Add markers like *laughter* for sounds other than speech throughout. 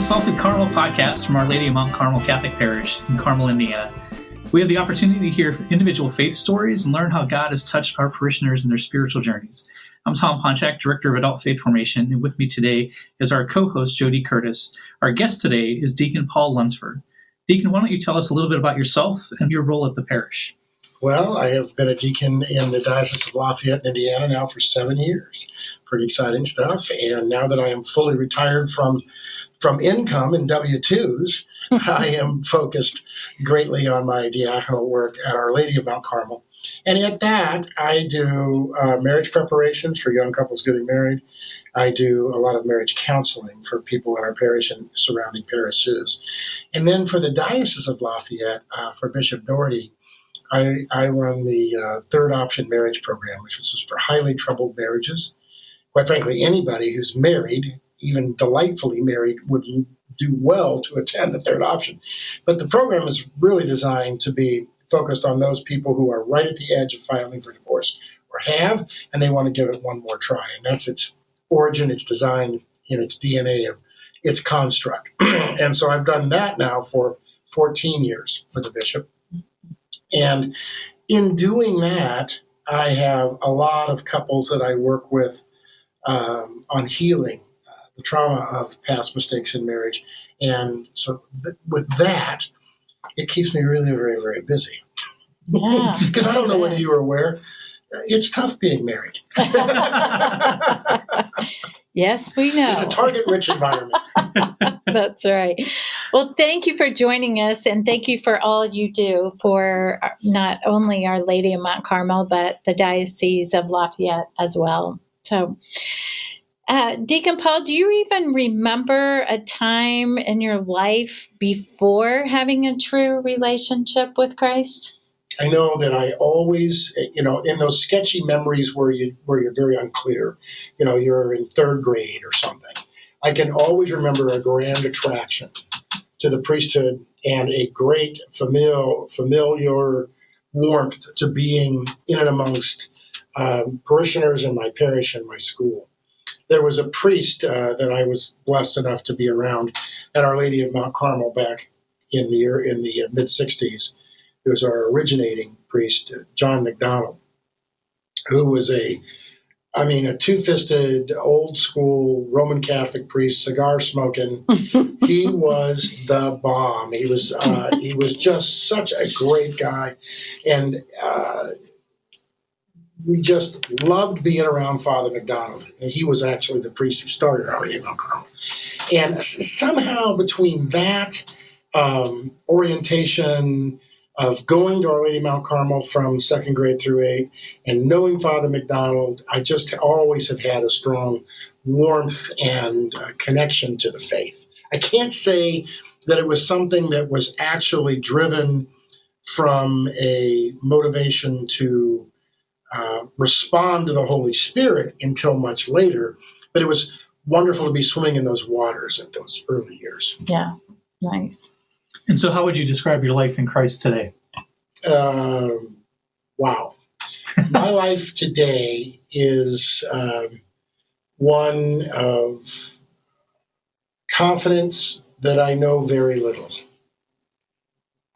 the Salted Caramel podcast from Our Lady of Mount Carmel Catholic Parish in Carmel, Indiana. We have the opportunity to hear individual faith stories and learn how God has touched our parishioners in their spiritual journeys. I'm Tom Ponchak, Director of Adult Faith Formation, and with me today is our co host, Jody Curtis. Our guest today is Deacon Paul Lunsford. Deacon, why don't you tell us a little bit about yourself and your role at the parish? Well, I have been a deacon in the Diocese of Lafayette, Indiana now for seven years. Pretty exciting stuff. And now that I am fully retired from from income in W 2s, I am focused greatly on my diaconal work at Our Lady of Mount Carmel. And at that, I do uh, marriage preparations for young couples getting married. I do a lot of marriage counseling for people in our parish and surrounding parishes. And then for the Diocese of Lafayette, uh, for Bishop Doherty, I, I run the uh, third option marriage program, which is for highly troubled marriages. Quite frankly, anybody who's married, even delightfully married, would do well to attend the third option. But the program is really designed to be focused on those people who are right at the edge of filing for divorce or have, and they want to give it one more try. And that's its origin, its design, in its DNA of its construct. *clears throat* and so I've done that now for 14 years for the bishop. And in doing that, I have a lot of couples that I work with um, on healing the trauma of past mistakes in marriage. And so, th- with that, it keeps me really very, very busy. Yeah. *laughs* Because I don't know whether you are aware, it's tough being married. *laughs* *laughs* yes, we know. It's a target rich environment. That's right. Well, thank you for joining us, and thank you for all you do for uh, not only Our Lady of Mount Carmel, but the Diocese of Lafayette as well. So, uh, Deacon Paul, do you even remember a time in your life before having a true relationship with Christ? I know that I always, you know, in those sketchy memories where you where you're very unclear, you know, you're in third grade or something. I can always remember a grand attraction to the priesthood and a great familial familiar warmth to being in and amongst um, parishioners in my parish and my school. There was a priest uh, that I was blessed enough to be around at Our Lady of Mount Carmel back in the year in the mid '60s. It was our originating priest, John McDonald, who was a I mean, a two fisted, old school Roman Catholic priest, cigar smoking. *laughs* he was the bomb. He was uh, he was just such a great guy, and uh, we just loved being around Father McDonald. And he was actually the priest who started Our Mount Carmel. And somehow between that um, orientation of going to Our Lady Mount Carmel from second grade through eight and knowing Father McDonald, I just always have had a strong warmth and uh, connection to the faith. I can't say that it was something that was actually driven from a motivation to uh, respond to the Holy Spirit until much later, but it was wonderful to be swimming in those waters at those early years. Yeah, nice. And so, how would you describe your life in Christ today? Um, wow. My *laughs* life today is um, one of confidence that I know very little.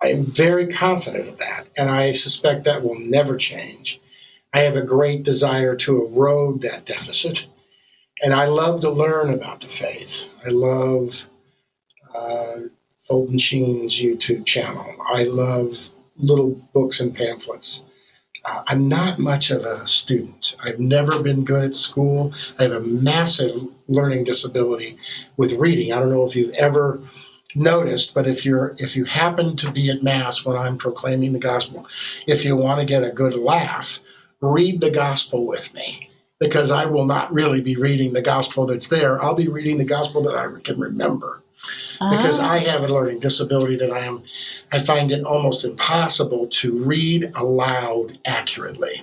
I am very confident of that, and I suspect that will never change. I have a great desire to erode that deficit, and I love to learn about the faith. I love uh, Fulton Sheen's YouTube channel. I love little books and pamphlets. Uh, I'm not much of a student. I've never been good at school. I have a massive learning disability with reading. I don't know if you've ever noticed, but if you're if you happen to be at mass when I'm proclaiming the gospel, if you want to get a good laugh, read the gospel with me because I will not really be reading the gospel that's there. I'll be reading the gospel that I can remember because Ah. I have a learning disability that I am I find it almost impossible to read aloud accurately.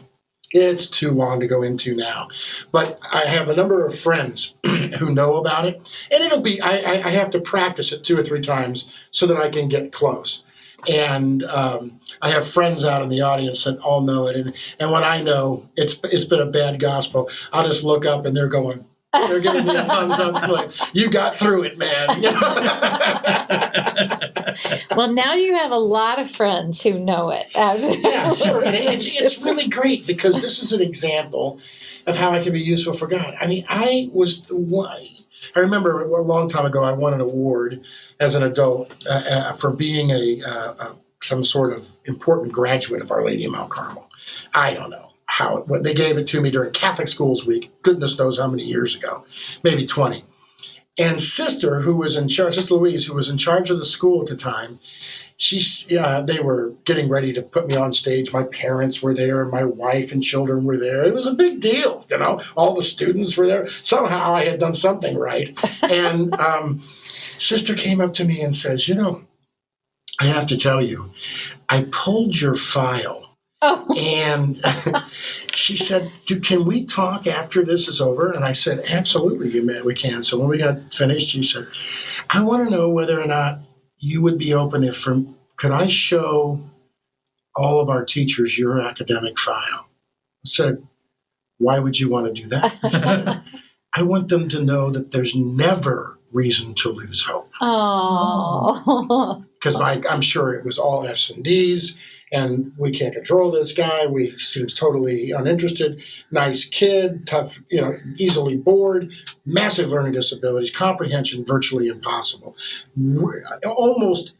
It's too long to go into now. But I have a number of friends *clears throat* who know about it. And it'll be I, I- I have to practice it two or three times so that I can get close. And um, I have friends out in the audience that all know it. And, and when I know it's it's been a bad gospel, I'll just look up and they're going, They're giving me a thumbs up. Like, you got through it, man. *laughs* well, now you have a lot of friends who know it. *laughs* yeah, sure. And it's, it's really great because this is an example of how I can be useful for God. I mean, I was the one. I remember a long time ago, I won an award as an adult uh, uh, for being a, uh, some sort of important graduate of Our Lady of Mount Carmel. I don't know how it, what they gave it to me during Catholic Schools Week. Goodness knows how many years ago, maybe twenty. And sister, who was in charge, Sister Louise, who was in charge of the school at the time, she, yeah they were getting ready to put me on stage. My parents were there, my wife and children were there. It was a big deal, you know. All the students were there. Somehow I had done something right. *laughs* and um, sister came up to me and says, "You know, I have to tell you, I pulled your file." Oh. And *laughs* she said, "Can we talk after this is over?" And I said, "Absolutely, you may, we can." So when we got finished, she said, "I want to know whether or not you would be open if from could I show all of our teachers your academic file?" I said, "Why would you want to do that?" *laughs* I want them to know that there's never reason to lose hope. Oh, *laughs* because I'm sure it was all F's and D's and we can't control this guy. We seems totally uninterested. Nice kid, tough, you know, easily bored, massive learning disabilities, comprehension virtually impossible. Almost.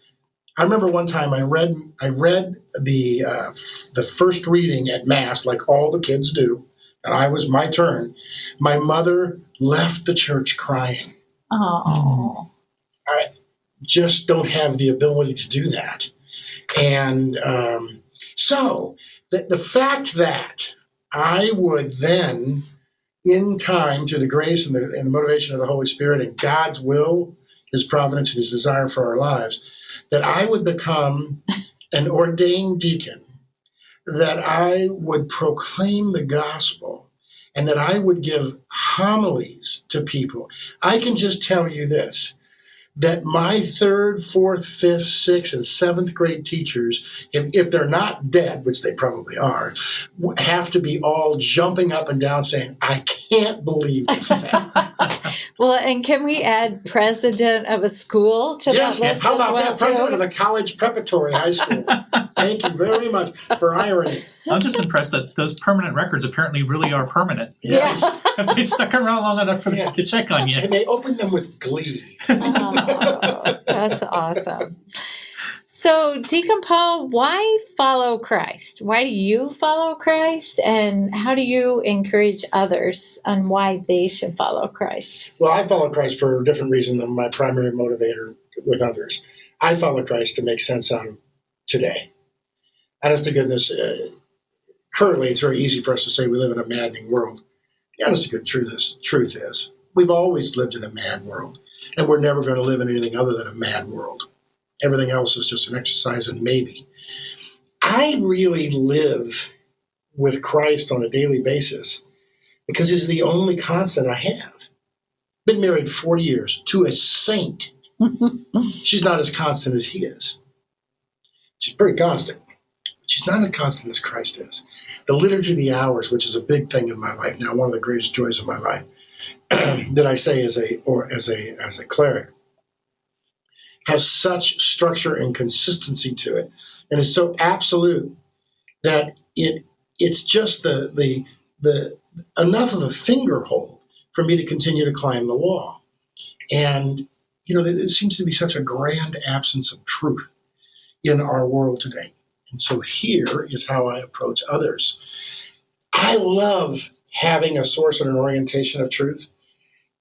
I remember one time I read I read the uh, the first reading at mass like all the kids do, and I was my turn. My mother left the church crying. Oh. I just don't have the ability to do that. And um, so the, the fact that I would then, in time, through the grace and the, and the motivation of the Holy Spirit and God's will, His providence, and His desire for our lives, that I would become an ordained deacon, that I would proclaim the gospel, and that I would give homilies to people. I can just tell you this that my third, fourth, fifth, sixth, and seventh grade teachers, if, if they're not dead, which they probably are, have to be all jumping up and down saying, I can't believe this is happening. *laughs* well, and can we add president of a school to yes, that list? How about well that? Too? President of the college preparatory high school. Thank you very much for irony. I'm just impressed that those permanent records apparently really are permanent. Yes. Yeah. *laughs* they stuck around long enough for Yes. to check on you. And they opened them with glee. Oh, *laughs* that's awesome. So, Deacon Paul, why follow Christ? Why do you follow Christ? And how do you encourage others on why they should follow Christ? Well, I follow Christ for a different reason than my primary motivator with others. I follow Christ to make sense out of today. Honest to goodness, uh, currently it's very easy for us to say we live in a maddening world. The honest to good truth is, truth is, we've always lived in a mad world, and we're never going to live in anything other than a mad world. Everything else is just an exercise in maybe. I really live with Christ on a daily basis because he's the only constant I have. Been married 40 years to a saint. *laughs* She's not as constant as he is. She's pretty constant. She's not as constant as Christ is. The liturgy of the hours, which is a big thing in my life now, one of the greatest joys of my life, *clears throat* that I say as a or as a as a cleric, has such structure and consistency to it, and is so absolute that it it's just the the the enough of a finger hold for me to continue to climb the wall. And you know, there seems to be such a grand absence of truth in our world today. And so here is how I approach others. I love having a source and an orientation of truth.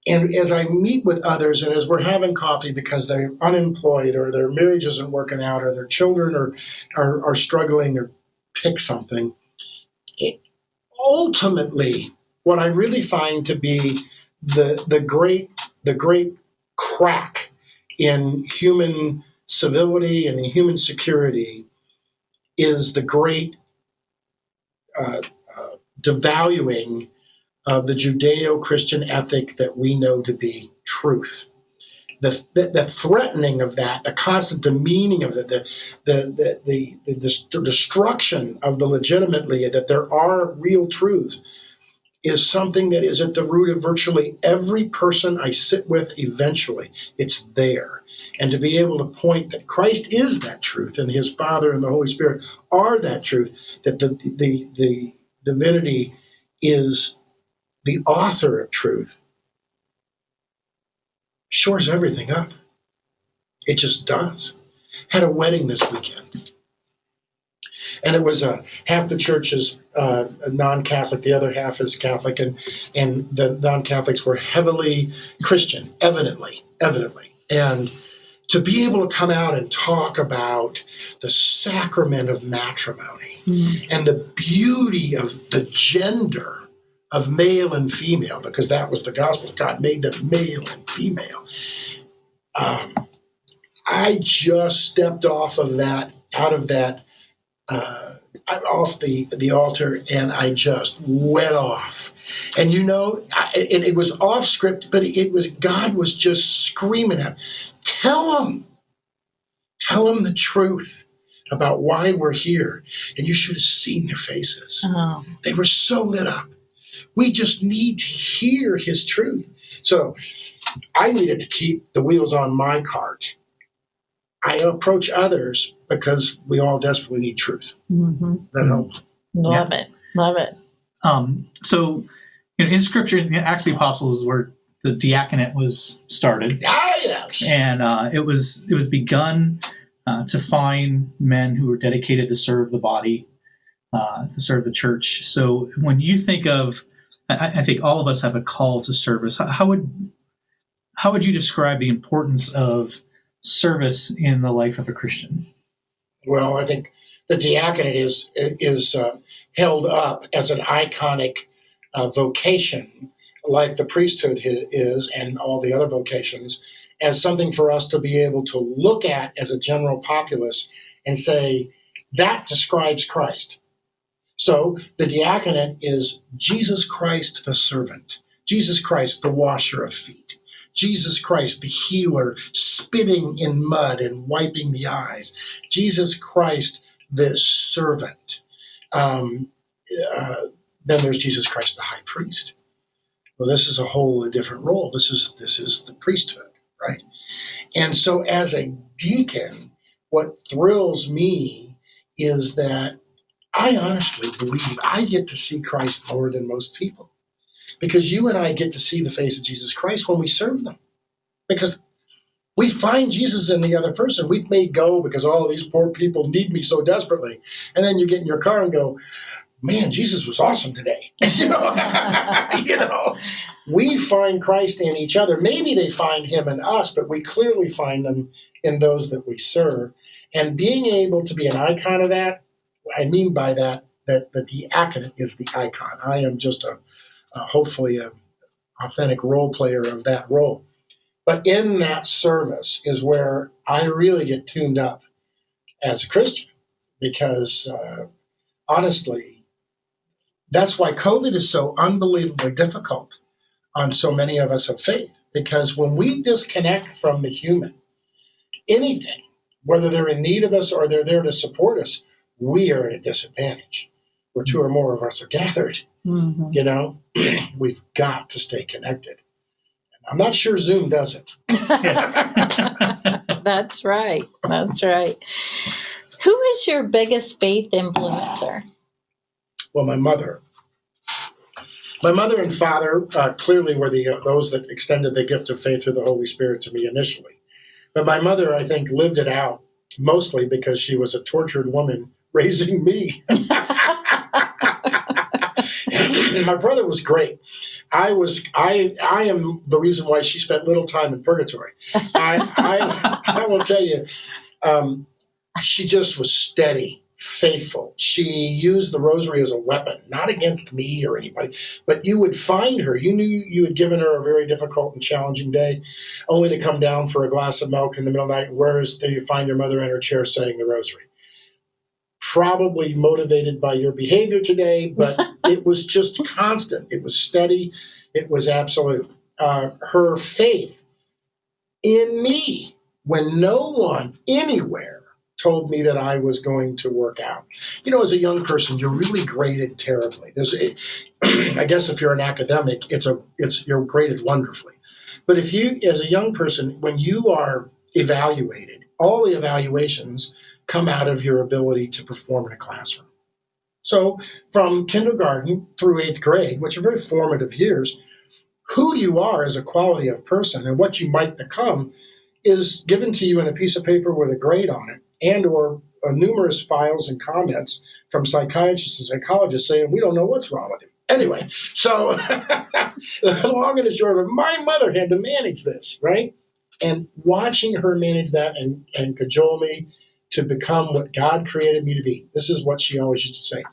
And as I meet with others and as we're having coffee because they're unemployed or their marriage isn't working out or their children are, are, are struggling or pick something, it, ultimately, what I really find to be the, the, great, the great crack in human civility and in human security is the great uh, uh, devaluing of the Judeo Christian ethic that we know to be truth. The, the, the, threatening of that, the constant demeaning of the, the, the, the, the destruction of the legitimately, that there are real truths. is something that is at the root of virtually every person I sit with eventually. It's there. And to be able to point that Christ is that truth and his Father and the Holy Spirit are that truth, that the, the, the divinity is the author of truth, shores everything up. It just does. Had a wedding this weekend and it was uh, half the church is uh, non-Catholic, the other half is Catholic, and and the non-Catholics were heavily Christian, evidently, evidently, and to be able to come out and talk about the sacrament of matrimony mm. and the beauty of the gender of male and female, because that was the gospel. God made them male and female. Um, I just stepped off of that, out of that uh, off the, the altar and I just went off. And you know, I, it, it, was off script, but it was God was just screaming at, tell them, tell them the truth about why we're here. And you should have seen their faces. Oh. They were so lit up. We just need to hear his truth. So I needed to keep the wheels on my cart. I approach others because we all desperately need truth. Mm-hmm. That helps. Love yeah. it. Love it. Um, so, you know, in Scripture, in Acts of the Apostles, is where the diaconate was started. Ah, yes. And uh, it was it was begun uh, to find men who were dedicated to serve the body, uh, to serve the church. So, when you think of, I, I, think all of us have a call to service. How, how would how would you describe the importance of service in the life of a Christian? Well, I think the diaconate is is uh, held up as an iconic uh, vocation, like the priesthood is, and all the other vocations, as something for us to be able to look at as a general populace and say that describes Christ. So the diaconate is Jesus Christ the servant, Jesus Christ the washer of feet. Jesus Christ, the healer, spitting in mud and wiping the eyes. Jesus Christ, the servant. Um, uh, then there's Jesus Christ, the high priest. Well, this is a whole different role. This is this is the priesthood, right? And so, as a deacon, what thrills me is that I honestly believe I get to see Christ more than most people because you and I get to see the face of Jesus Christ when we serve them. Because we find Jesus in the other person. We may go because all these poor people need me so desperately. And then you get in your car and go, man, Jesus was awesome today. *laughs* you, know? *laughs* you know, we find Christ in each other. Maybe they find him in us, but we clearly find them in those that we serve. And being able to be an icon of that, I mean by that, that the diaconate is the icon. I am just a uh, hopefully a authentic role player of that role. But in that service is where I really get tuned up as a Christian because uh, honestly, that's why COVID is so unbelievably difficult on so many of us of faith. Because when we disconnect from the human, anything, whether they're in need of us or they're there to support us, we are at a disadvantage. Where two or more of us are gathered, Mm-hmm. You know, *clears throat* we've got to stay connected. I'm not sure Zoom does it. *laughs* That's right. That's right. Who is your biggest faith influencer? Well, my mother. My mother and father uh, clearly were the uh, those that extended the gift of faith through the Holy Spirit to me initially. But my mother, I think, lived it out mostly because she was a tortured woman raising me. *laughs* my brother was great. I was I I am the reason why she spent little time in purgatory. I I, I will tell you, um, she just was steady, faithful. She used the rosary as a weapon, not against me or anybody, but you would find her. You knew you had given her a very difficult and challenging day, only to come down for a glass of milk in the middle of the night. Whereas there you find your mother in her chair saying the rosary probably motivated by your behavior today, but *laughs* it was just constant. It was steady. It was absolute. Uh, her faith in me, when no one anywhere told me that I was going to work out. You know, as a young person, you're really graded terribly. There's, *clears throat* I guess, if you're an academic, it's a it's you're graded wonderfully. But if you, as a young person, when you are evaluated, all the evaluations come out of your ability to perform in a classroom. So, from kindergarten through eighth grade, which are very formative years, who you are as a quality of person and what you might become is given to you in a piece of paper with a grade on it and or uh, numerous files and comments from psychiatrists and psychologists saying we don't know what's wrong with him anyway so *laughs* long and short of it my mother had to manage this right and watching her manage that and, and cajole me to become what god created me to be this is what she always used to say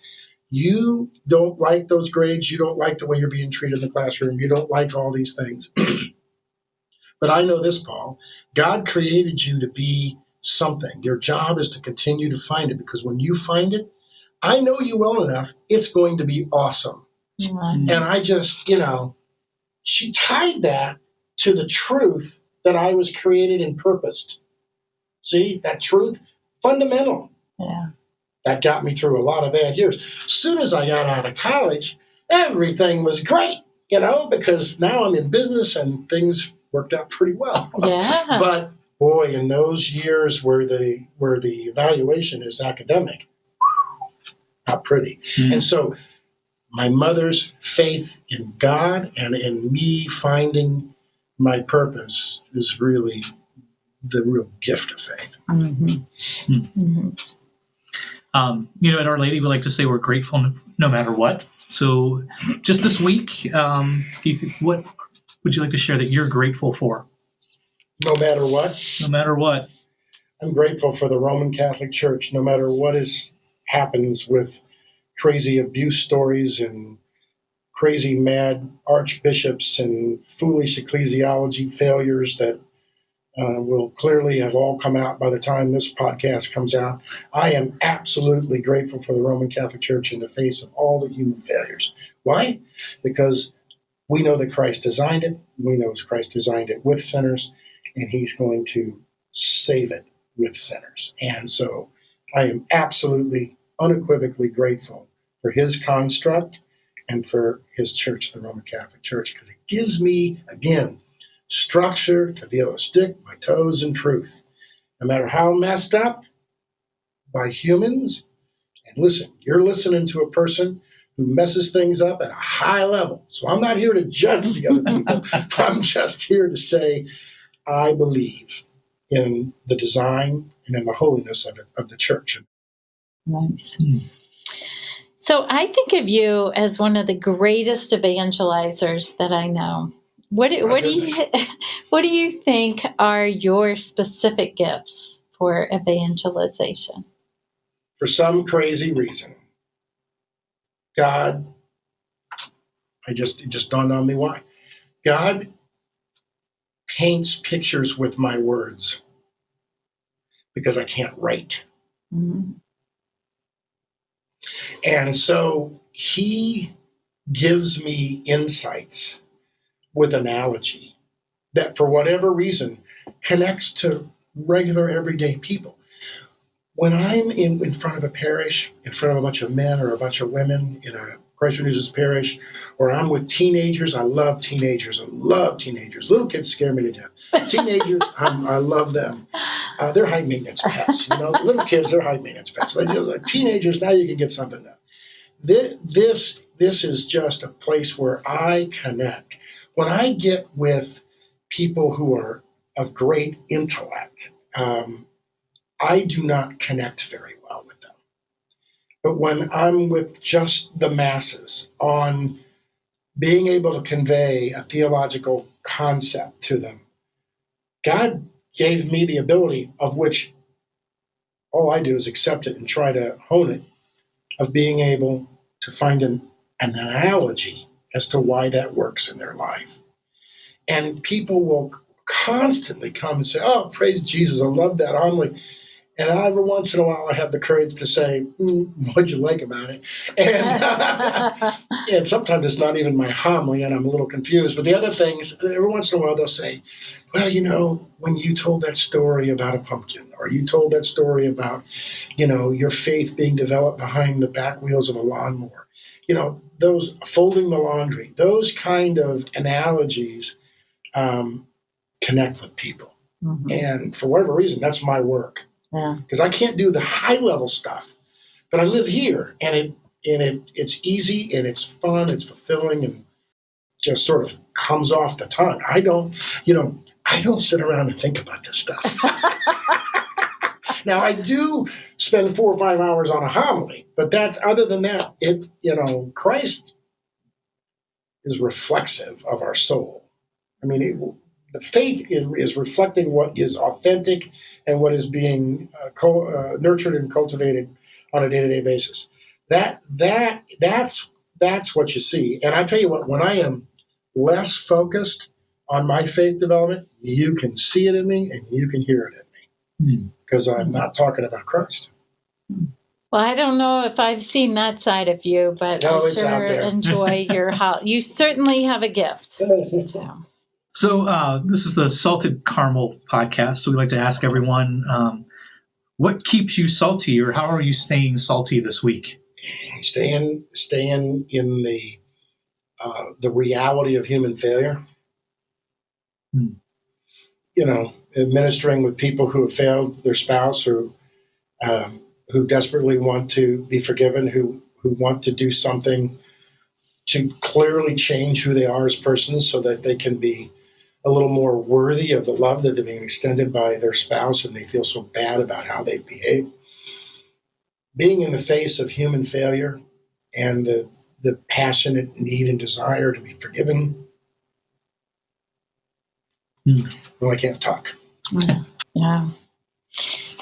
you don't like those grades you don't like the way you're being treated in the classroom you don't like all these things *clears throat* but i know this paul god created you to be something. Your job is to continue to find it because when you find it, I know you well enough, it's going to be awesome. Mm-hmm. And I just, you know, she tied that to the truth that I was created and purposed. See, that truth, fundamental. Yeah. That got me through a lot of bad years. As soon as I got out of college, everything was great, you know, because now I'm in business and things worked out pretty well. Yeah. *laughs* but boy, in those years where the where the evaluation is academic, not pretty. Mm-hmm. And so my mother's faith in God and in me finding my purpose is really the real gift of faith. Mm-hmm. Mm-hmm. Um, you know, at Our Lady, we like to say we're grateful no, no matter what. So, just this week, um, what would you like to share that you're grateful for? no matter what. No matter what. I'm grateful for the Roman Catholic Church, no matter what is happens with crazy abuse stories and crazy mad archbishops and foolish ecclesiology failures that uh, will clearly have all come out by the time this podcast comes out. I am absolutely grateful for the Roman Catholic Church in the face of all the human failures. Why? Because we know that Christ designed it. We know Christ designed it with sinners and he's going to save it with sinners. And so I am absolutely, unequivocally grateful for his construct and for his church, the Roman Catholic Church, because it gives me, again, structure to be able to stick my toes in truth. No matter how messed up by humans, and listen, you're listening to a person who messes things up at a high level. So I'm not here to judge the other people. *laughs* I'm just here to say, I believe in the design and in the holiness of it, of the church. Nice. So I think of you as one of the greatest evangelizers that I know. What do, what do you *laughs* what do you think are your specific gifts for evangelization? For some crazy reason, God, I just it just dawned on me why. God paints pictures with my words because I can't write. Mm-hmm. And so he gives me insights with analogy that, for whatever reason, connects to regular everyday people. When I'm in, in front of a parish, in front of a bunch of men or a bunch of women in a Christ Renews Parish, or I'm with teenagers. I love teenagers. I love teenagers. Little kids scare me to death. Teenagers, *laughs* I'm, i love them. Uh, they're high maintenance pets. You know, little kids, they're high maintenance pets. Like, like teenagers, now you can get something done. This, this, this is just a place where I connect. When I get with people who are of great intellect, um, I do not connect very well with them. but when I'm with just the masses on being able to convey a theological concept to them, God gave me the ability, of which all I do is accept it and try to hone it, of being able to find an analogy as to why that works in their life. And people will constantly come and say, Oh, praise Jesus, I love that homily. And every once in a while, I have the courage to say, mm, *laughs* "What'd you like about it?" And *laughs* and sometimes it's not even my homily, and I'm a little confused. But the other things, every once in a while, they'll say, "Well, you know, when you told that story about a pumpkin, or you told that story about, you know, your faith being developed behind the back wheels of a lawnmower, you know, those folding the laundry, those kind of analogies um, connect with people." Mhm. And for whatever reason, that's my work Yeah. because I can't do the high level stuff. But I live here, and it and it it's easy and it's fun, it's fulfilling, and just sort of comes off the tongue. I don't, you know, I don't sit around and think about this stuff. *laughs* now I do spend four or five hours on a homily, but that's other than that, it you know, Christ is reflexive of our soul. I mean, it, the faith is, is reflecting what is authentic and what is being uh, co- uh, nurtured and cultivated on a day-to-day basis. That that that's that's what you see. And I tell you what, when I am less focused on my faith development, you can see it in me and you can hear it in. Because I'm not talking about Christ. Well, I don't know if I've seen that side of you, but No, I it's sure enjoy *laughs* your how you certainly have a gift. *laughs* So. So uh, this is the Salted Caramel podcast. So we like to ask everyone, um, what keeps you salty, or how are you staying salty this week? staying staying in the uh, the reality of human failure. Hmm. You know, administering with people who have failed their spouse or um, who desperately want to be forgiven, who who want to do something to clearly change who they are as persons, so that they can be a little more worthy of the love that they're being extended by their spouse, and they feel so bad about how they've behaved. Being in the face of human failure and the, the passionate need and desire to be forgiven. Hmm. Well, I can't talk. Yeah.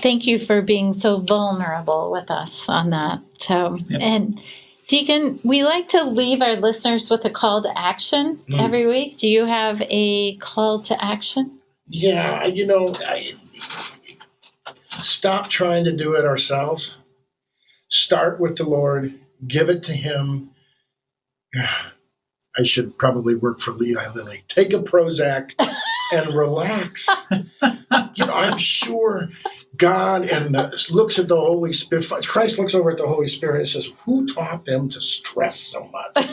Thank you for being so vulnerable with us on that. So, Yep. and Deacon, we like to leave our listeners with a call to action Mm. every week. Do you have a call to action? Yeah, you know, I, stop trying to do it ourselves. Start with the Lord, give it to Him. *sighs* I should probably work for Eli Lilly. Take a Prozac *laughs* and relax. you know, I'm sure God and the, looks at the Holy Spirit. Christ looks over at the Holy Spirit and says, "Who taught them to stress so much?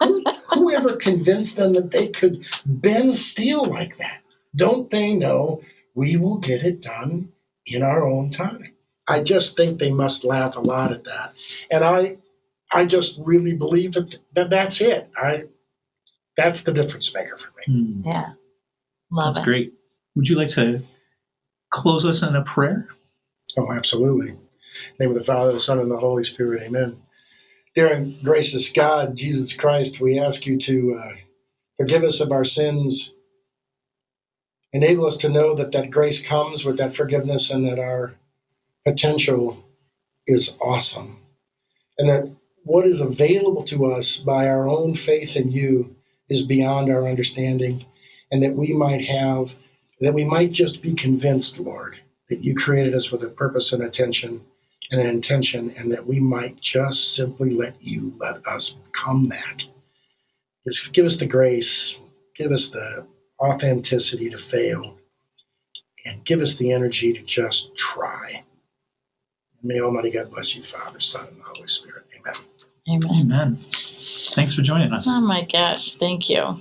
Who, whoever convinced them that they could bend steel like that? Don't they know we will get it done in our own time?" I just think they must laugh a lot at that, and I, I just really believe that, that that's it. I, that's the difference maker for me. Hmm. Yeah. Love That's it. great. Would you like to close us in a prayer? Oh, absolutely. In the name of the Father, the Son, and the Holy Spirit. Amen. Dear and gracious God, Jesus Christ, we ask you to uh, forgive us of our sins. Enable us to know that that grace comes with that forgiveness and that our potential is awesome. And that what is available to us by our own faith in you is beyond our understanding. And that we might have, that we might just be convinced, Lord, that you created us with a purpose and attention and an intention, and that we might just simply let you let us become that. Just give us the grace, give us the authenticity to fail, and give us the energy to just try. May Almighty God bless you, Father, Son, and Holy Spirit. Amen. Amen. Amen. Thanks for joining us. Oh my gosh. Thank you.